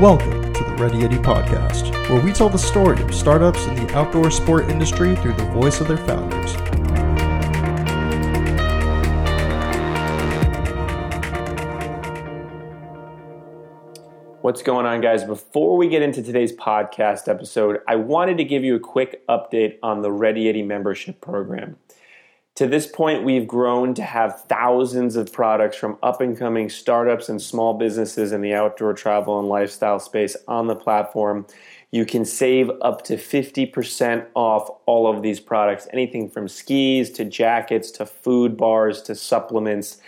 Welcome to the Ready Eddie Podcast, where we tell the story of startups in the outdoor sport industry through the voice of their founders. What's going on, guys? Before we get into today's podcast episode, I wanted to give you a quick update on the Ready Eddie membership program. To this point, we've grown to have thousands of products from up and coming startups and small businesses in the outdoor travel and lifestyle space on the platform. You can save up to 50% off all of these products anything from skis to jackets to food bars to supplements.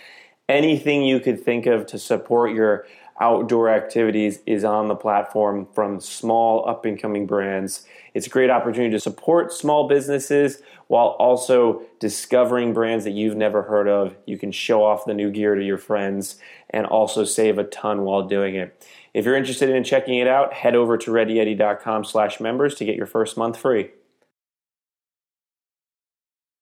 Anything you could think of to support your outdoor activities is on the platform from small up and coming brands. It's a great opportunity to support small businesses while also discovering brands that you've never heard of. You can show off the new gear to your friends and also save a ton while doing it. If you're interested in checking it out, head over to readyeddie.com slash members to get your first month free.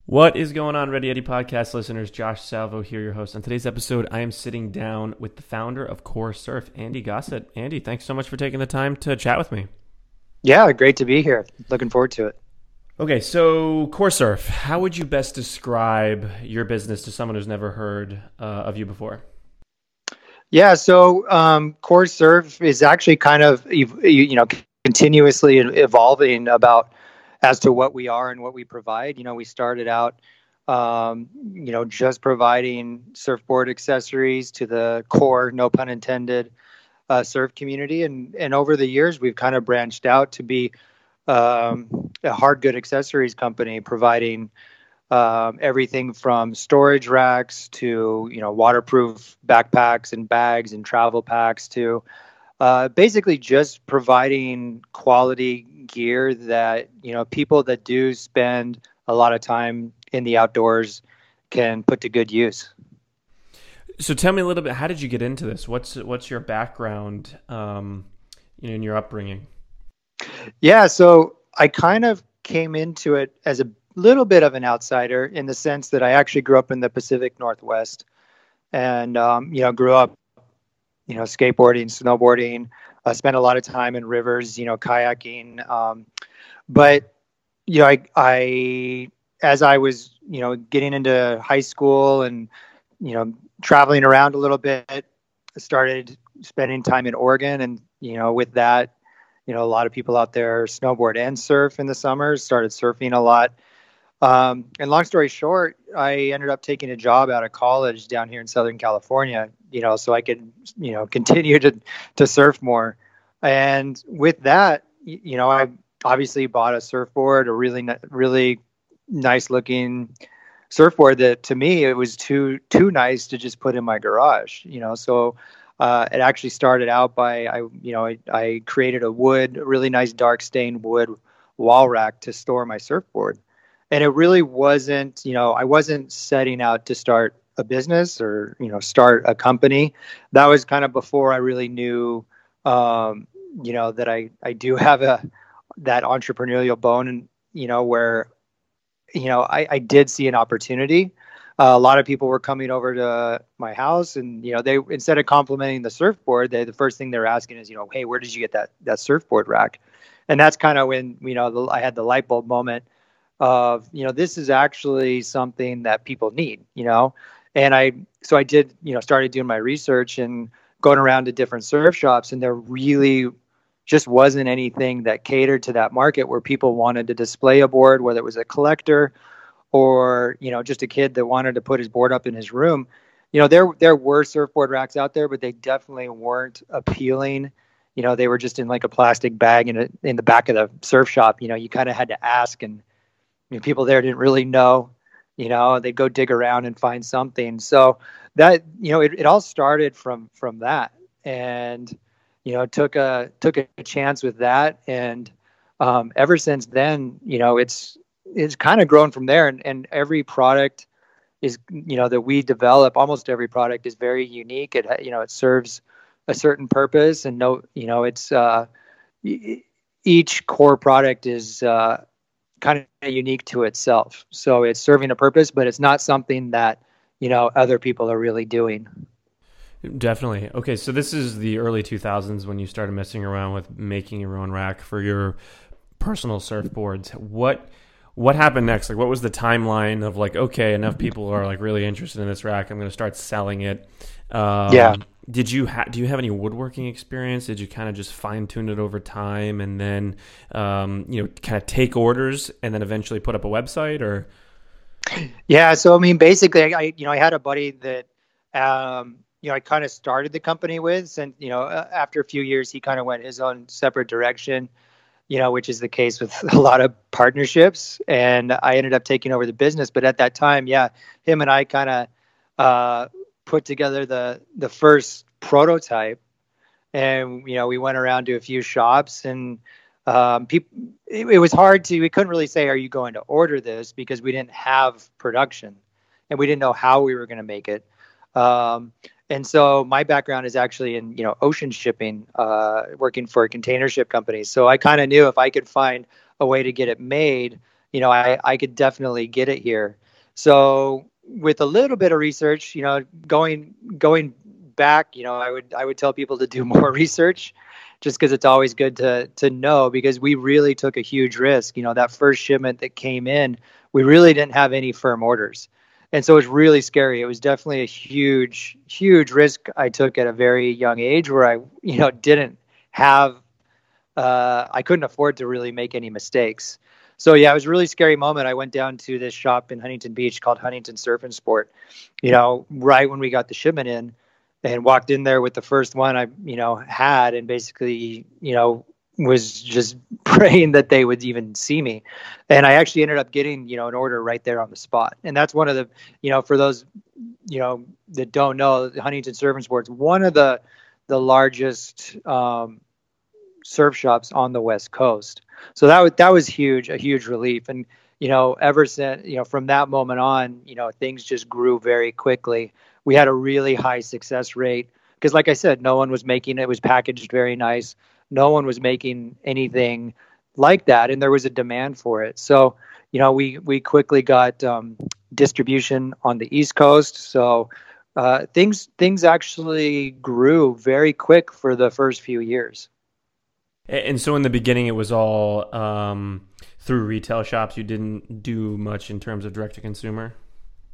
What is going on, Ready Eddie podcast listeners? Josh Salvo here, your host. On today's episode, I am sitting down with the founder of Core Surf, Andy Gossett. Andy, thanks so much for taking the time to chat with me. Yeah, great to be here. Looking forward to it. Okay, so Core Surf, how would you best describe your business to someone who's never heard uh, of you before? Yeah, so um, Core Surf is actually kind of you know continuously evolving about as to what we are and what we provide. You know, we started out, um, you know, just providing surfboard accessories to the core, no pun intended, uh, surf community, and and over the years we've kind of branched out to be um, a hard good accessories company providing um, everything from storage racks to you know waterproof backpacks and bags and travel packs to uh, basically just providing quality gear that you know people that do spend a lot of time in the outdoors can put to good use. So tell me a little bit. How did you get into this? What's what's your background um, in your upbringing? Yeah, so I kind of came into it as a little bit of an outsider in the sense that I actually grew up in the Pacific Northwest, and um, you know, grew up, you know, skateboarding, snowboarding. I spent a lot of time in rivers, you know, kayaking. Um, but you know, I, I as I was, you know, getting into high school and you know, traveling around a little bit, started spending time in Oregon, and you know, with that, you know, a lot of people out there snowboard and surf in the summers, started surfing a lot. Um, and long story short, I ended up taking a job out of college down here in Southern California, you know, so I could, you know, continue to, to surf more. And with that, you know, I obviously bought a surfboard, a really, really nice looking surfboard that to me, it was too, too nice to just put in my garage, you know, so uh, it actually started out by I, you know, I, I created a wood, really nice dark stained wood wall rack to store my surfboard, and it really wasn't, you know, I wasn't setting out to start a business or you know start a company. That was kind of before I really knew, um, you know, that I I do have a that entrepreneurial bone, and you know where, you know, I, I did see an opportunity. Uh, a lot of people were coming over to my house and you know they instead of complimenting the surfboard they the first thing they're asking is you know hey where did you get that that surfboard rack? And that's kind of when you know the, i had the light bulb moment of you know this is actually something that people need you know? And i so i did you know started doing my research and going around to different surf shops and they're really just wasn't anything that catered to that market where people wanted to display a board whether it was a collector or you know just a kid that wanted to put his board up in his room. You know there there were surfboard racks out there but they definitely weren't appealing. You know they were just in like a plastic bag in a, in the back of the surf shop. You know you kind of had to ask and you know, people there didn't really know. You know they'd go dig around and find something. So that you know it, it all started from from that. And you know took a took a chance with that. And um, ever since then you know it's it's kind of grown from there. And, and every product is you know that we develop almost every product is very unique. It you know it serves a certain purpose. And no you know it's uh, each core product is uh, kind of unique to itself. So it's serving a purpose but it's not something that you know other people are really doing Definitely. Okay, so this is the early 2000s when you started messing around with making your own rack for your personal surfboards. What what happened next? Like, what was the timeline of like, okay, enough people are like really interested in this rack. I'm going to start selling it. Um, yeah. Did you ha- do you have any woodworking experience? Did you kind of just fine tune it over time and then um, you know kind of take orders and then eventually put up a website or? Yeah, so I mean, basically, I you know I had a buddy that um, you know I kind of started the company with, and you know after a few years he kind of went his own separate direction you know, which is the case with a lot of partnerships. And I ended up taking over the business. But at that time, yeah, him and I kind of uh, put together the the first prototype, and you know, we went around to a few shops and. Um, people, it, it was hard to. We couldn't really say, "Are you going to order this?" because we didn't have production, and we didn't know how we were going to make it. Um, and so my background is actually in you know ocean shipping, uh, working for a container ship company. So I kind of knew if I could find a way to get it made, you know, I I could definitely get it here. So with a little bit of research, you know, going going back, you know, I would I would tell people to do more research, just because it's always good to to know because we really took a huge risk. You know, that first shipment that came in, we really didn't have any firm orders and so it was really scary. It was definitely a huge, huge risk I took at a very young age, where I, you know, didn't have, uh, I couldn't afford to really make any mistakes. So yeah, it was a really scary moment. I went down to this shop in Huntington Beach called Huntington Surf and Sport, you know, right when we got the shipment in, and walked in there with the first one I, you know, had, and basically, you know, was just praying that they would even see me. And I actually ended up getting, you know, an order right there on the spot. And that's one of the, you know, for those, you know, that don't know, Huntington Surf and Sports, one of the the largest um, surf shops on the West Coast. So that was that was huge, a huge relief. And you know, ever since you know from that moment on, you know, things just grew very quickly. We had a really high success rate because, like I said, no one was making it. it was packaged very nice no one was making anything like that, and there was a demand for it. So, you know, we we quickly got um, distribution on the East Coast. So uh, things things actually grew very quick for the first few years. And so, in the beginning, it was all um, through retail shops. You didn't do much in terms of direct to consumer.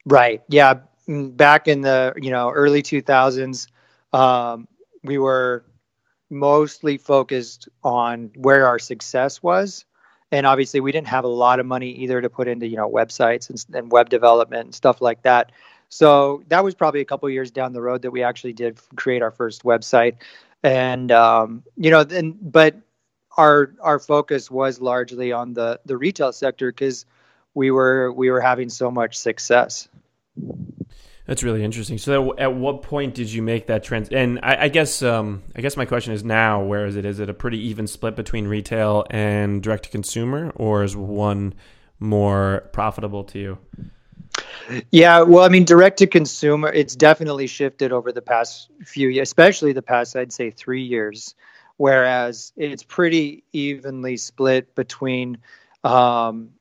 Right. Yeah. Mm, back in the you know early two thousands, um, we were mostly focused on where our success was. And obviously we didn't have a lot of money either to put into you know websites and, and web development and stuff like that. So that was probably a couple years down the road that we actually did create our first website. And um, you know then but our our focus was largely on the the retail sector because we were we were having so much success that's really interesting. So, at what point did you make that trend? And I, I guess, um, I guess my question is now: where is it? Is it a pretty even split between retail and direct to consumer, or is one more profitable to you? Yeah, well, I mean, direct to consumer, it's definitely shifted over the past few years, especially the past, I'd say, three years. Whereas it's pretty evenly split between um,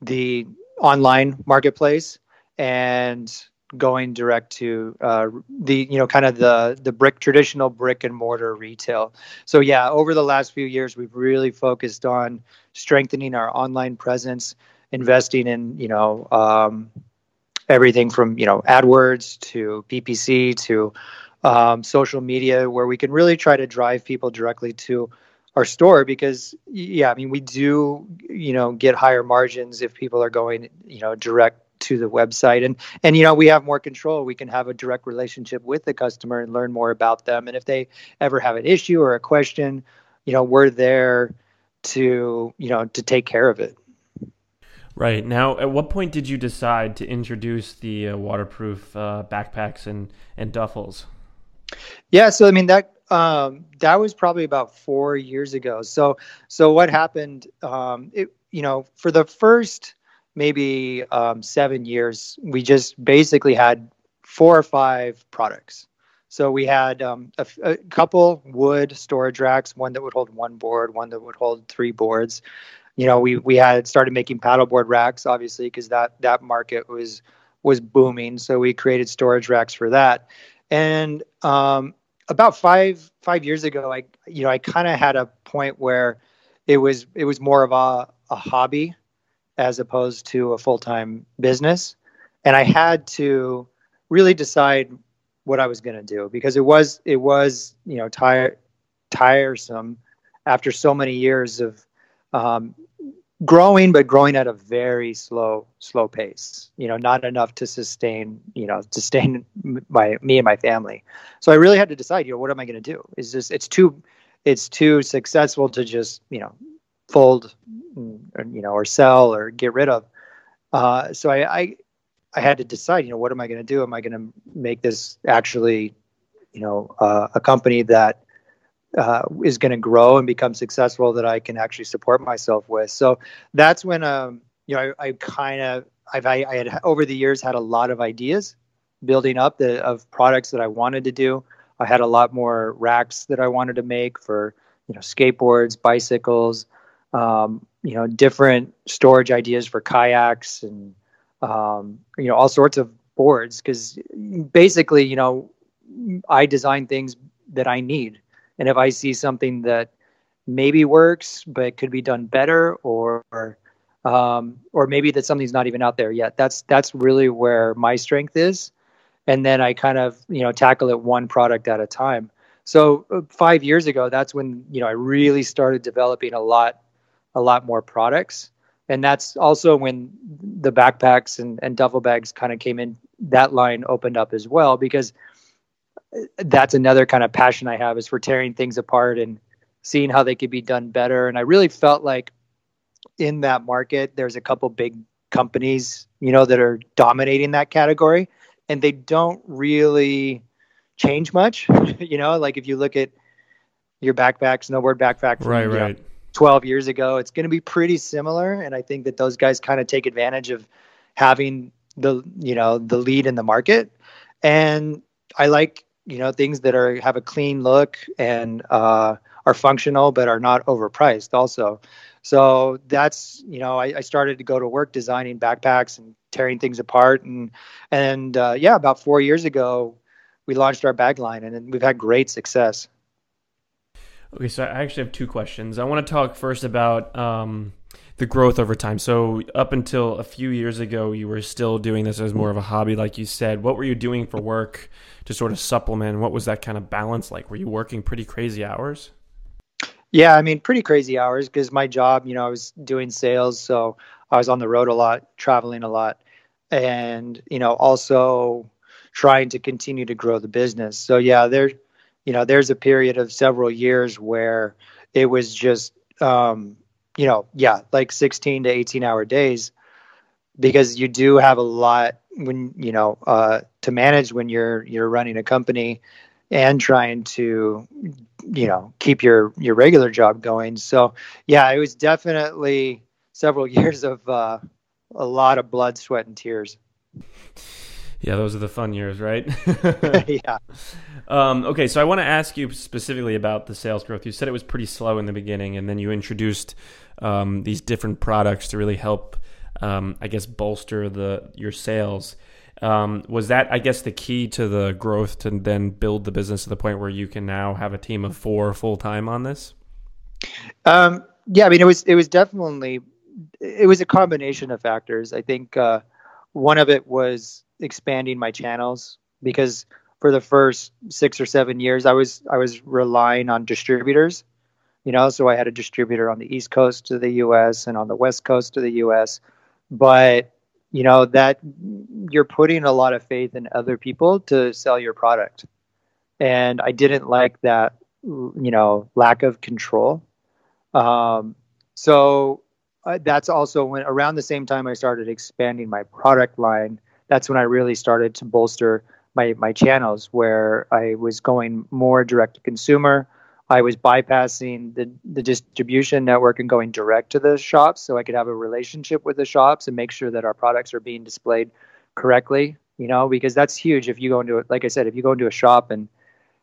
the online marketplace and going direct to uh, the you know kind of the the brick traditional brick and mortar retail. So yeah, over the last few years, we've really focused on strengthening our online presence, investing in you know um, everything from you know AdWords to PPC to um, social media, where we can really try to drive people directly to our store because yeah i mean we do you know get higher margins if people are going you know direct to the website. And and you know we have more control. We can have a direct relationship with the customer and learn more about them. And if they ever have an issue or a question you know we're there to you know to take care of it. Right. Now at what point did you decide to introduce the uh, waterproof uh, backpacks and and duffels? Yeah so i mean that um, that was probably about four years ago. So so what happened um, it you know for the first maybe um, seven years, we just basically had four or five products. So we had um, a, a, couple wood storage racks, one that would hold one board, one that would hold three boards. You know, we we had started making paddleboard racks, obviously, because that that market was was booming. So we created storage racks for that. And um, about five five years ago, I you know I kind of had a point where it was it was more of a, a hobby as opposed to a full time business, and I had to really decide what I was going to do because it was it was you know tire, tiresome after so many years of um, growing, but growing at a very slow slow pace. You know, not enough to sustain you know sustain my me and my family. So I really had to decide. You know, what am I going to do? Is this it's too it's too successful to just you know fold or, you know or sell or get rid of. Uh, so I, I I had to decide, you know, what am I going to do? Am I going to make this actually, you know, uh, a company that uh, is going to grow and become successful that I can actually support myself with? So that's when, um, you know, I, I kind of, I've, I, I, had over the years had a lot of ideas building up the, of products that I wanted to do. I had a lot more racks that I wanted to make for, you know, skateboards, bicycles, um, you know, different storage ideas for kayaks and, um, you know all sorts of boards because basically you know i design things that i need. And if i see something that maybe works but could be done better or um, or maybe that something's not even out there yet that's that's really where my strength is. And then i kind of you know tackle it one product at a time. So uh, five years ago that's when you know i really started developing a lot a lot more products. And that's also when the backpacks and, and duffel bags kind of came in that line opened up as well because uh, that's another kind of passion i have is for tearing things apart and seeing how they could be done better. And i really felt like in that market there's a couple big companies you know that are dominating that category and they don't really change much. You know like if you look at your backpack snowboard backpack from, right right. know, 12 years ago. It's going to be pretty similar, and I think that those guys kind of take advantage of having the you know the lead in the market. And I like you know things that are have a clean look and uh, are functional but are not overpriced also. So that's you know I, I, started to go to work designing backpacks and tearing things apart and and uh, yeah about four years ago we launched our bag line and we've had great success. Okay, so I actually have two questions. I want to talk first about um, the growth over time. So, up until a few years ago, you were still doing this as more of a hobby, like you said. What were you doing for work to sort of supplement? What was that kind of balance like? Were you working pretty crazy hours? Yeah, I mean, pretty crazy hours because my job, you know, I was doing sales, so I was on the road a lot, traveling a lot, and you know, also trying to continue to grow the business. So yeah, there you know, there's a period of several years where it was just, um, you know, yeah, like 16 to 18 hour days because you do have a lot when, you know, uh, to manage when you're, you're running a company and trying to, you know, keep your, your regular job going. So yeah, it was definitely several years of, uh, a lot of blood, sweat, and tears. Yeah, those are the fun years, right? yeah. Um, okay, so I want to ask you specifically about the sales growth. You said it was pretty slow in the beginning, and then you introduced um, these different products to really help, um, I guess, bolster the your sales. Um, was that, I guess, the key to the growth to then build the business to the point where you can now have a team of four full time on this? Um, yeah, I mean, it was it was definitely it was a combination of factors. I think uh, one of it was expanding my channels because for the first six or seven years I was I was relying on distributors. You know, so I had a distributor on the east coast of the US and on the west coast of the US. But you know that you're putting a lot of faith in other people to sell your product and i didn't like that you know lack of control um, so uh, that's also when around the same time i started expanding my product line that's when I really started to bolster my my channels where I was going more direct to consumer. I was bypassing the the distribution network and going direct to the shops so I could have a relationship with the shops and make sure that our products are being displayed correctly, you know, because that's huge if you go into it like I said, if you go into a shop and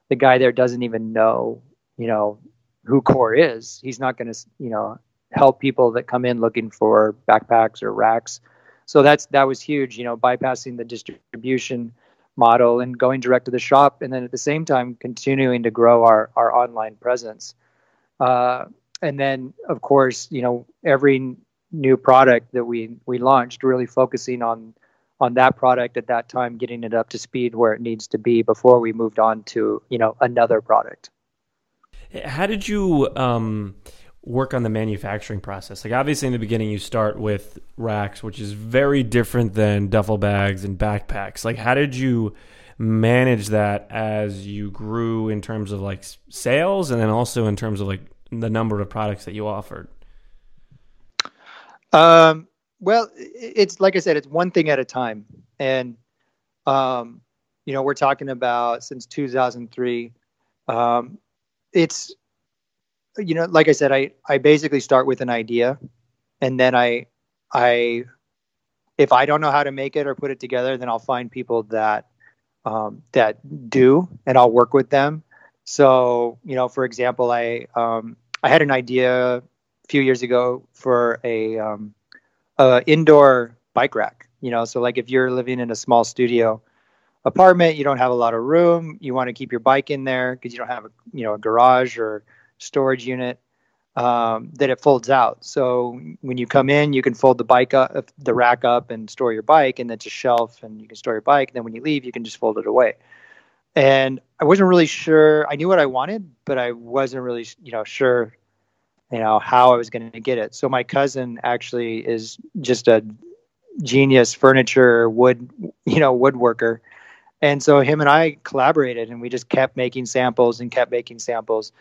the guy there doesn't even know, you know, who Core is, he's not going to, you know, help people that come in looking for backpacks or racks so that's that was huge. You know, bypassing the distribution model and going direct to the shop, and then at the same time continuing to grow our our online presence. Uh, and then, of course, you know, every new product that we we launched, really focusing on on that product at that time, getting it up to speed where it needs to be before we moved on to you know another product. How did you um, work on the manufacturing process? Like obviously in the beginning you start with racks, which is very different than duffel bags and backpacks. Like how did you manage that as you grew in terms of like sales and then also in terms of like the number of products that you offered? Um, well, it's like I said, it's one thing at a time, and um, you know, we're talking about since 2003. Um, it's you know, like I said, I I basically start with an idea, and then I I if I don't know how to make it or put it together, then I'll find people that um, that do, and I'll work with them. So you know, for example, I um, I had an idea a few years ago for a, um, a indoor bike rack. You know, so like if you're living in a small studio apartment, you don't have a lot of room, you want to keep your bike in there because you don't have a you know a garage or storage unit. Um, that it folds out. So when you come in, you can fold the bike up, the rack up, and store your bike, and then it's a shelf, and you can store your bike. And then when you leave, you can just fold it away. And I wasn't really sure. I knew what I wanted, but I wasn't really, you know, sure, you know, how I was going to get it. So my cousin actually is just a genius furniture wood, you know, woodworker. And so him and I collaborated, and we just kept making samples and kept making samples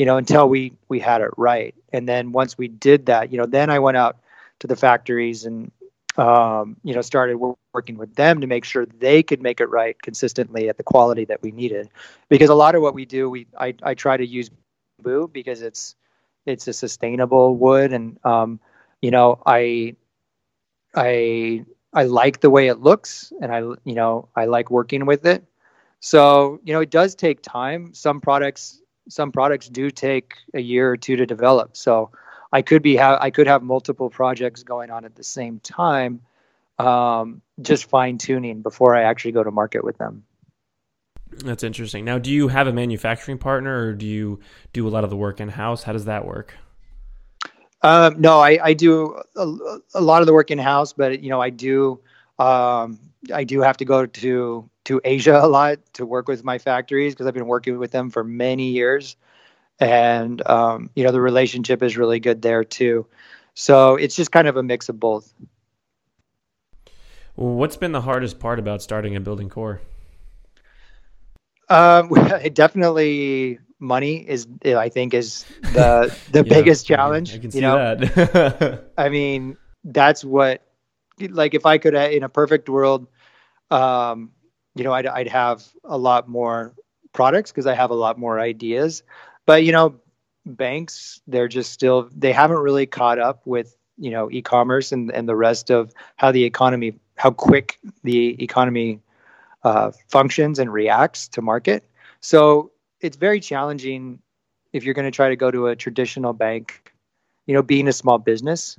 you know, until we we had it right. And then once we did that, you know, then I went out to the factories and um, you know started working with them to make sure they could make it right consistently at the quality that we needed. Because a lot of what we do, we I, I try to use bamboo because it's it's a sustainable wood, and um, you know I I I like the way it looks, and I you know I like working with it. So you know it does take time. Some products some products do take a year or two to develop. So I could be ha- I could have multiple projects going on at the same time, um, just fine tuning before I actually go to market with them. That's interesting. Now, do you have a manufacturing partner, or do you do a lot of the work in house? How does that work? Um, no, I, I do a, a, lot of the work in house, but you know, I do um, I do have to go to to Asia a lot to work with my factories because I've been working with them for many years, and um, you know the relationship is really good there too. So it's just kind of a mix of both. What's been the hardest part about starting a building core? Um, definitely money is I think is the the yeah, biggest challenge. I can see you know? that. I mean, that's what like if I could in a perfect world, um, you know, I'd, I'd have a lot more products because I have a lot more ideas. But, you know, banks, they're just still, they haven't really caught up with, you know, e commerce and, and the rest of how the economy, how quick the economy uh, functions and reacts to market. So it's very challenging if you're going to try to go to a traditional bank, you know, being a small business.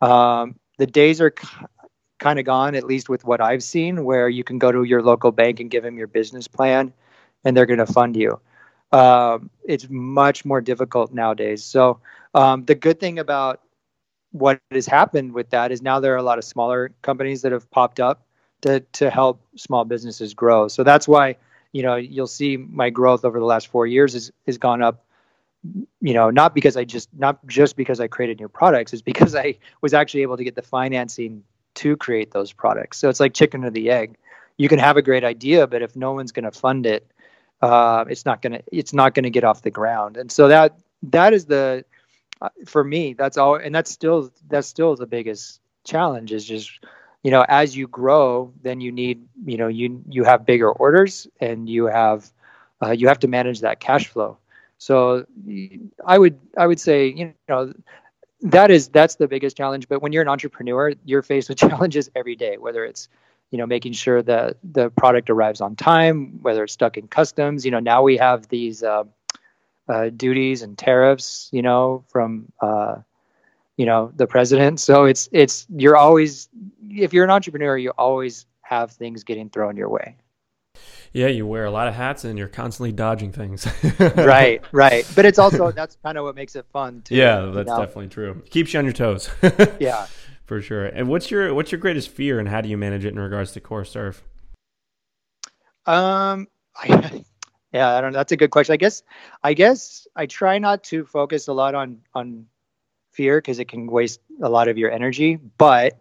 Um, the days are kind of gone, at least with what I've seen, where you can go to your local bank and give them your business plan and they're going to fund you. Um, it's much more difficult nowadays. So, um, the good thing about what has happened with that is now there are a lot of smaller companies that have popped up to, to help small businesses grow. So, that's why you know you'll see my growth over the last four years has, has gone up you know not because i just not just because i created new products it's because i was actually able to get the financing to create those products. So it's like chicken or the egg. You can have a great idea, but if no one's going to fund it, uh, it's not going to it's not going to get off the ground. And so that that is the uh, for me that's all, and that's still that's still the biggest challenge is just you know as you grow, then you need you know you you have bigger orders and you have uh, you have to manage that cash flow. So I would I would say you know that is that's the biggest challenge. But when you're an entrepreneur you're faced with challenges every day whether it's you know making sure that the product arrives on time whether it's stuck in customs. You know now we have these uh, uh, duties and tariffs you know from uh, you know the president. So it's it's you're always if you're an entrepreneur you always have things getting thrown your way Yeah, you wear a lot of hats and you're constantly dodging things. right, right. But it's also that's kind of what makes it fun too. Yeah, that's you know? definitely true. Keeps you on your toes. yeah. For sure. And what's your what's your greatest fear and how do you manage it in regards to core surf? Um I, yeah, I don't know. That's a good question. I guess I guess I try not to focus a lot on on fear because it can waste a lot of your energy, but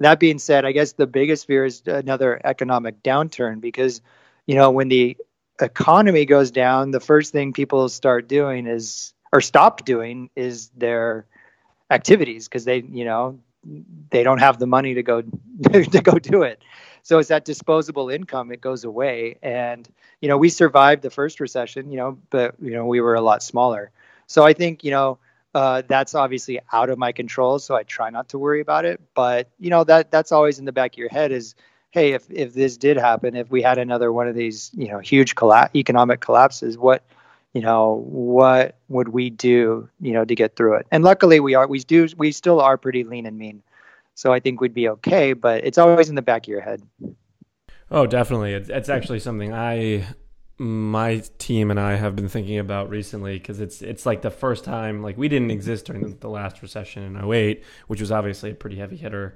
that being said, I guess the biggest fear is another economic downturn because, you know, when the economy goes down, the first thing people start doing is, or stop doing, is their activities because they, you know, they don't have the money to go to go do it. So it's that disposable income. It goes away, and you know, we survived the first recession, you know, but you know, we were a lot smaller. So I think, you know uh, that's obviously out of my control, so I try not to worry about it. But you know that that's always in the back of your head is, hey, if if this did happen, if we had another one of these, you know, huge colla- economic collapses, what, you know, what would we do, you know, to get through it? And luckily, we are we do we still are pretty lean and mean, so I think we'd be okay. But it's always in the back of your head. Oh, definitely. It's, actually something I my team and I have been thinking about recently because it's it's like the first time like we didn't exist during the last recession in 08, which was obviously a pretty heavy hitter.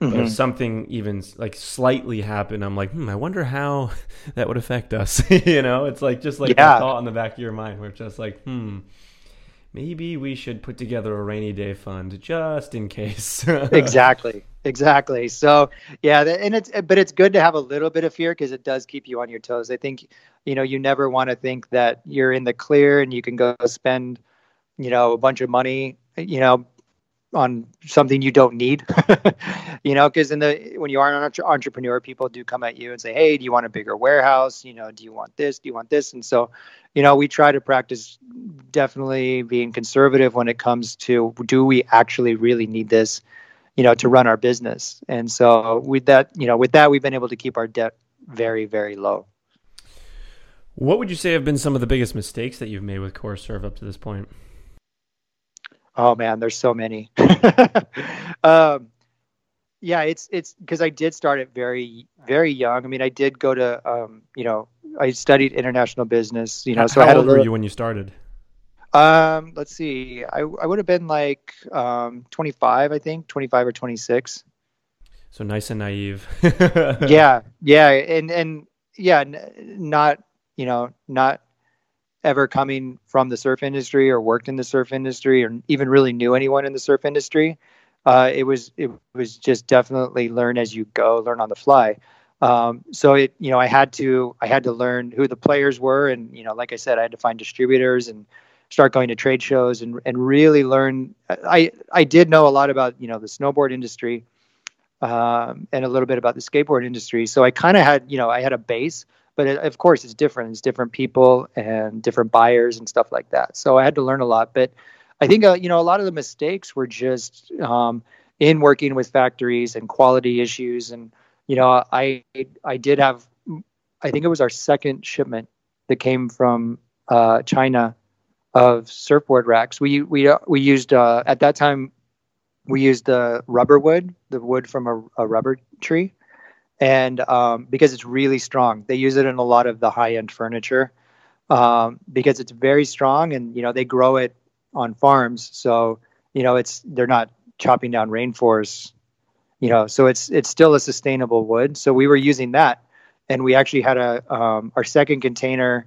Mm-hmm. But if something even like slightly happened, I'm like, hmm, I wonder how that would affect us. you know, it's like just like yeah. a thought in the back of your mind where it's just like, hmm, maybe we should put together a rainy day fund just in case. exactly. Exactly. So yeah, and it's but it's good to have a little bit of fear because it does keep you on your toes. I think you know you never want to think that you're in the clear and you can go spend you know a bunch of money you know on something you don't need. You know because in the when you are an entrepreneur people do come at you and say hey do you want a bigger warehouse? You know do you want this? Do you want this? And so you know we try to practice definitely being conservative when it comes to do we actually really need this you know to run our business? And so with that you know with that we've been able to keep our debt very very low. What would you say have been some of the biggest mistakes that you've made with core surf up to this point Oh man, there's so many. um, yeah, it's it's because I did start it very very young. I mean, I did go to um, you know I studied international business. You know, so how I had old a little, were you when you started? Um, let's see, I I would have been like um 25, I think, 25 or 26. So nice and naive. yeah, yeah, and and yeah, n- not you know not ever coming from the surf industry or worked in the surf industry or even really knew anyone in the surf industry. Uh, it was it was just definitely learn as you go, learn on the fly. Um, so it you know I had to I had to learn who the players were, and you know like I said I had to find distributors and start going to trade shows and and really learn. I I did know a lot about you know the snowboard industry um, and a little bit about the skateboard industry, so I kind of had you know I had a base but it, of course it's different. It's different people and different buyers and stuff like that. So i had to learn a lot but i think uh, you know a lot of the mistakes were just um, in working with factories and quality issues. And you know i i did have i think it was our second shipment that came from uh, china of surfboard racks. We we uh, we used uh, at that time we used the rubber wood the wood from a, a rubber tree and um, because it's really strong. They use it in a lot of the high end furniture um, because it's very strong, and you know they grow it on farms, so you know it's they're not chopping down rainforests, you know, so it's it's still a sustainable wood. So we were using that, and we actually had a um, our second container.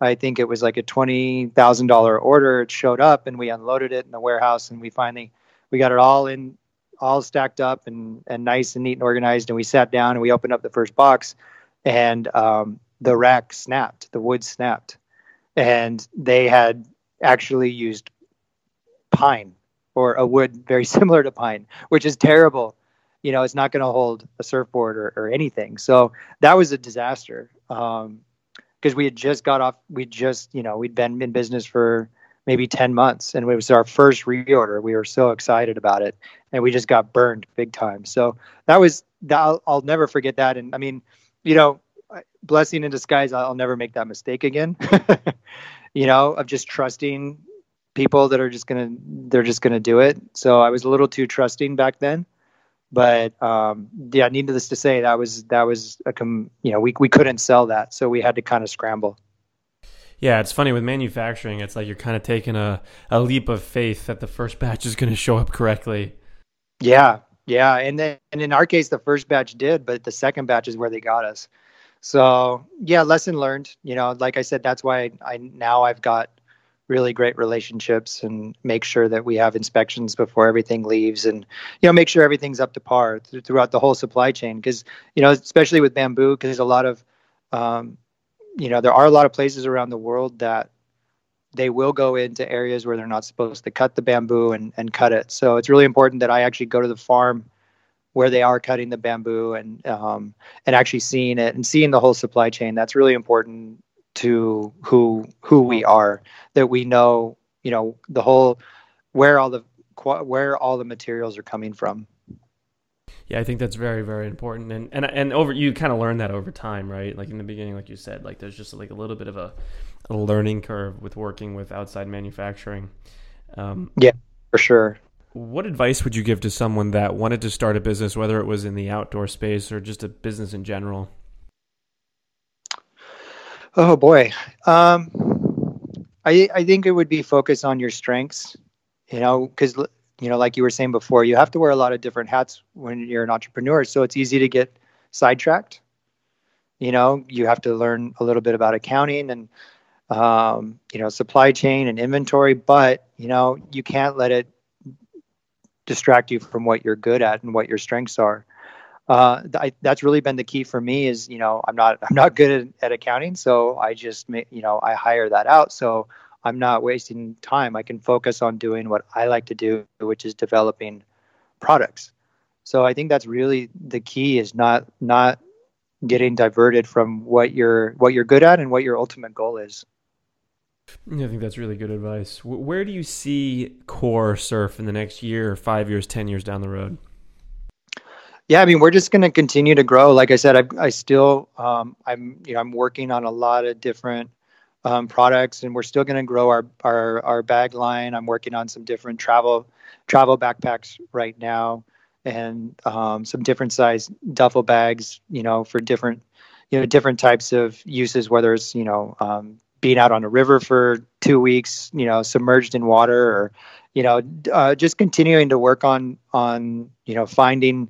I think it was like a twenty thousand dollar order. It showed up, and we unloaded it in the warehouse, and we finally we got it all in all stacked up and, and nice and neat and organized. And we sat down and we opened up the first box, and um, the rack snapped, the wood snapped, and they had actually used pine or a wood very similar to pine, which is terrible. You know, it's not going to hold a surfboard or, or, anything. So that was a disaster because um, we had just got off. We just, you know, we'd been in business for maybe 10 months and it was our first reorder. We were so excited about it and we just got burned big time. So that was I'll, I'll never forget that. And i mean you know blessing in disguise i'll never make that mistake again. You know of just trusting people that are just gonna they're just gonna do it. So i was a little too trusting back then. But um, yeah, needless to say, that was that was a com- you know we we couldn't sell that, so we had to kind of scramble. Yeah, it's funny with manufacturing. It's like you're kind of taking a, a leap of faith that the first batch is going to show up correctly. Yeah, yeah, and then and in our case, the first batch did, but the second batch is where they got us. So yeah, lesson learned. You know, like I said, that's why I now I've got really great relationships and make sure that we have inspections before everything leaves and you know make sure everything's up to par th- throughout the whole supply chain because you know especially with bamboo because there's a lot of um, you know there are a lot of places around the world that they will go into areas where they're not supposed to cut the bamboo and, and cut it. So it's really important that i actually go to the farm where they are cutting the bamboo and um, and actually seeing it and seeing the whole supply chain. That's really important to who who we are that we know you know the whole where all the where all the materials are coming from yeah i think that's very very important. And and and over you kind of learn that over time right? Like in the beginning like you said like there's just like a little bit of a, a learning curve with working with outside manufacturing. Um, yeah for sure. what advice would you give to someone that wanted to start a business whether it was in the outdoor space or just a business in general? Oh boy, um, I I think it would be focus on your strengths. You know, because you know, like you were saying before, you have to wear a lot of different hats when you're an entrepreneur. So it's easy to get sidetracked. You know, you have to learn a little bit about accounting and um, you know supply chain and inventory, but you know you can't let it distract you from what you're good at and what your strengths are uh, th- that's really been the key for me is you know i'm not i'm not good at, at accounting so i just you know i hire that out so i'm not wasting time i can focus on doing what i like to do which is developing products so i think that's really the key is not not getting diverted from what you're what you're good at and what your ultimate goal is Yeah, I think that's really good advice. Where do you see core surf in the next year, five years, ten years down the road? Yeah, I mean, we're just going to continue to grow. Like I said, I, I still, um, I'm, you know, I'm working on a lot of different um, products, and we're still going to grow our, our our bag line. I'm working on some different travel travel backpacks right now, and um, some different size duffel bags. You know, for different, you know, different types of uses. Whether it's you know, um, being out on a river for two weeks, you know, submerged in water, or you know, uh, just continuing to work on on you know finding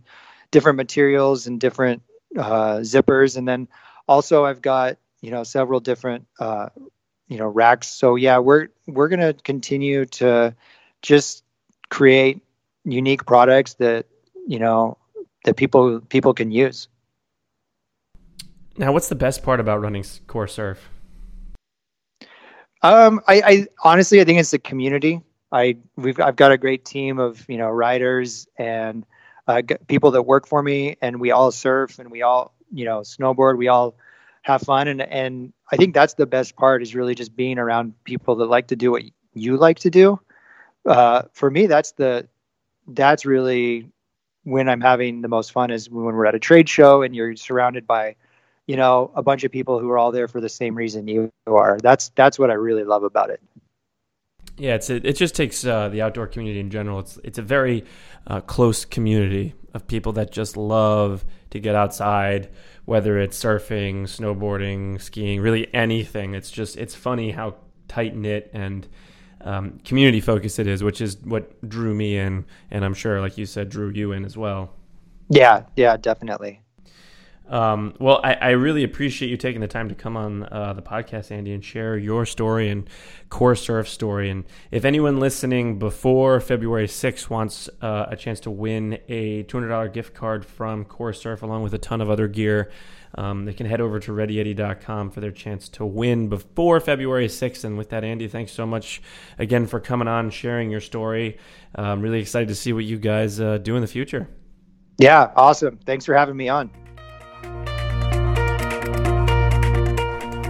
different materials and different uh, zippers, and then also I've got you know several different uh, you know racks. So yeah, we're we're gonna continue to just create unique products that you know that people people can use. Now, what's the best part about running Core Surf? Um, I, I honestly I think it's the community. I we've I've got a great team of you know riders and uh, people that work for me, and we all surf and we all you know snowboard. We all have fun, and and I think that's the best part is really just being around people that like to do what you like to do. Uh, for me, that's the that's really when I'm having the most fun is when we're at a trade show and you're surrounded by you know a bunch of people who are all there for the same reason you are. That's that's what I really love about it. Yeah, it's it, it just takes uh, the outdoor community in general. It's it's a very uh, close community of people that just love to get outside, whether it's surfing, snowboarding, skiing, really anything. It's just it's funny how tight knit and um, community focused it is, which is what drew me in, and I'm sure, like you said, drew you in as well. Yeah, yeah, definitely. Um, well, I, I, really appreciate you taking the time to come on uh, the podcast, Andy, and share your story and Core Surf story. And if anyone listening before February 6th wants uh, a chance to win a $200 gift card from Core Surf along with a ton of other gear, um, they can head over to readyeddie.com for their chance to win before February 6th. And with that, Andy, thanks so much again for coming on, sharing your story. I'm really excited to see what you guys uh, do in the future. Yeah, awesome. Thanks for having me on.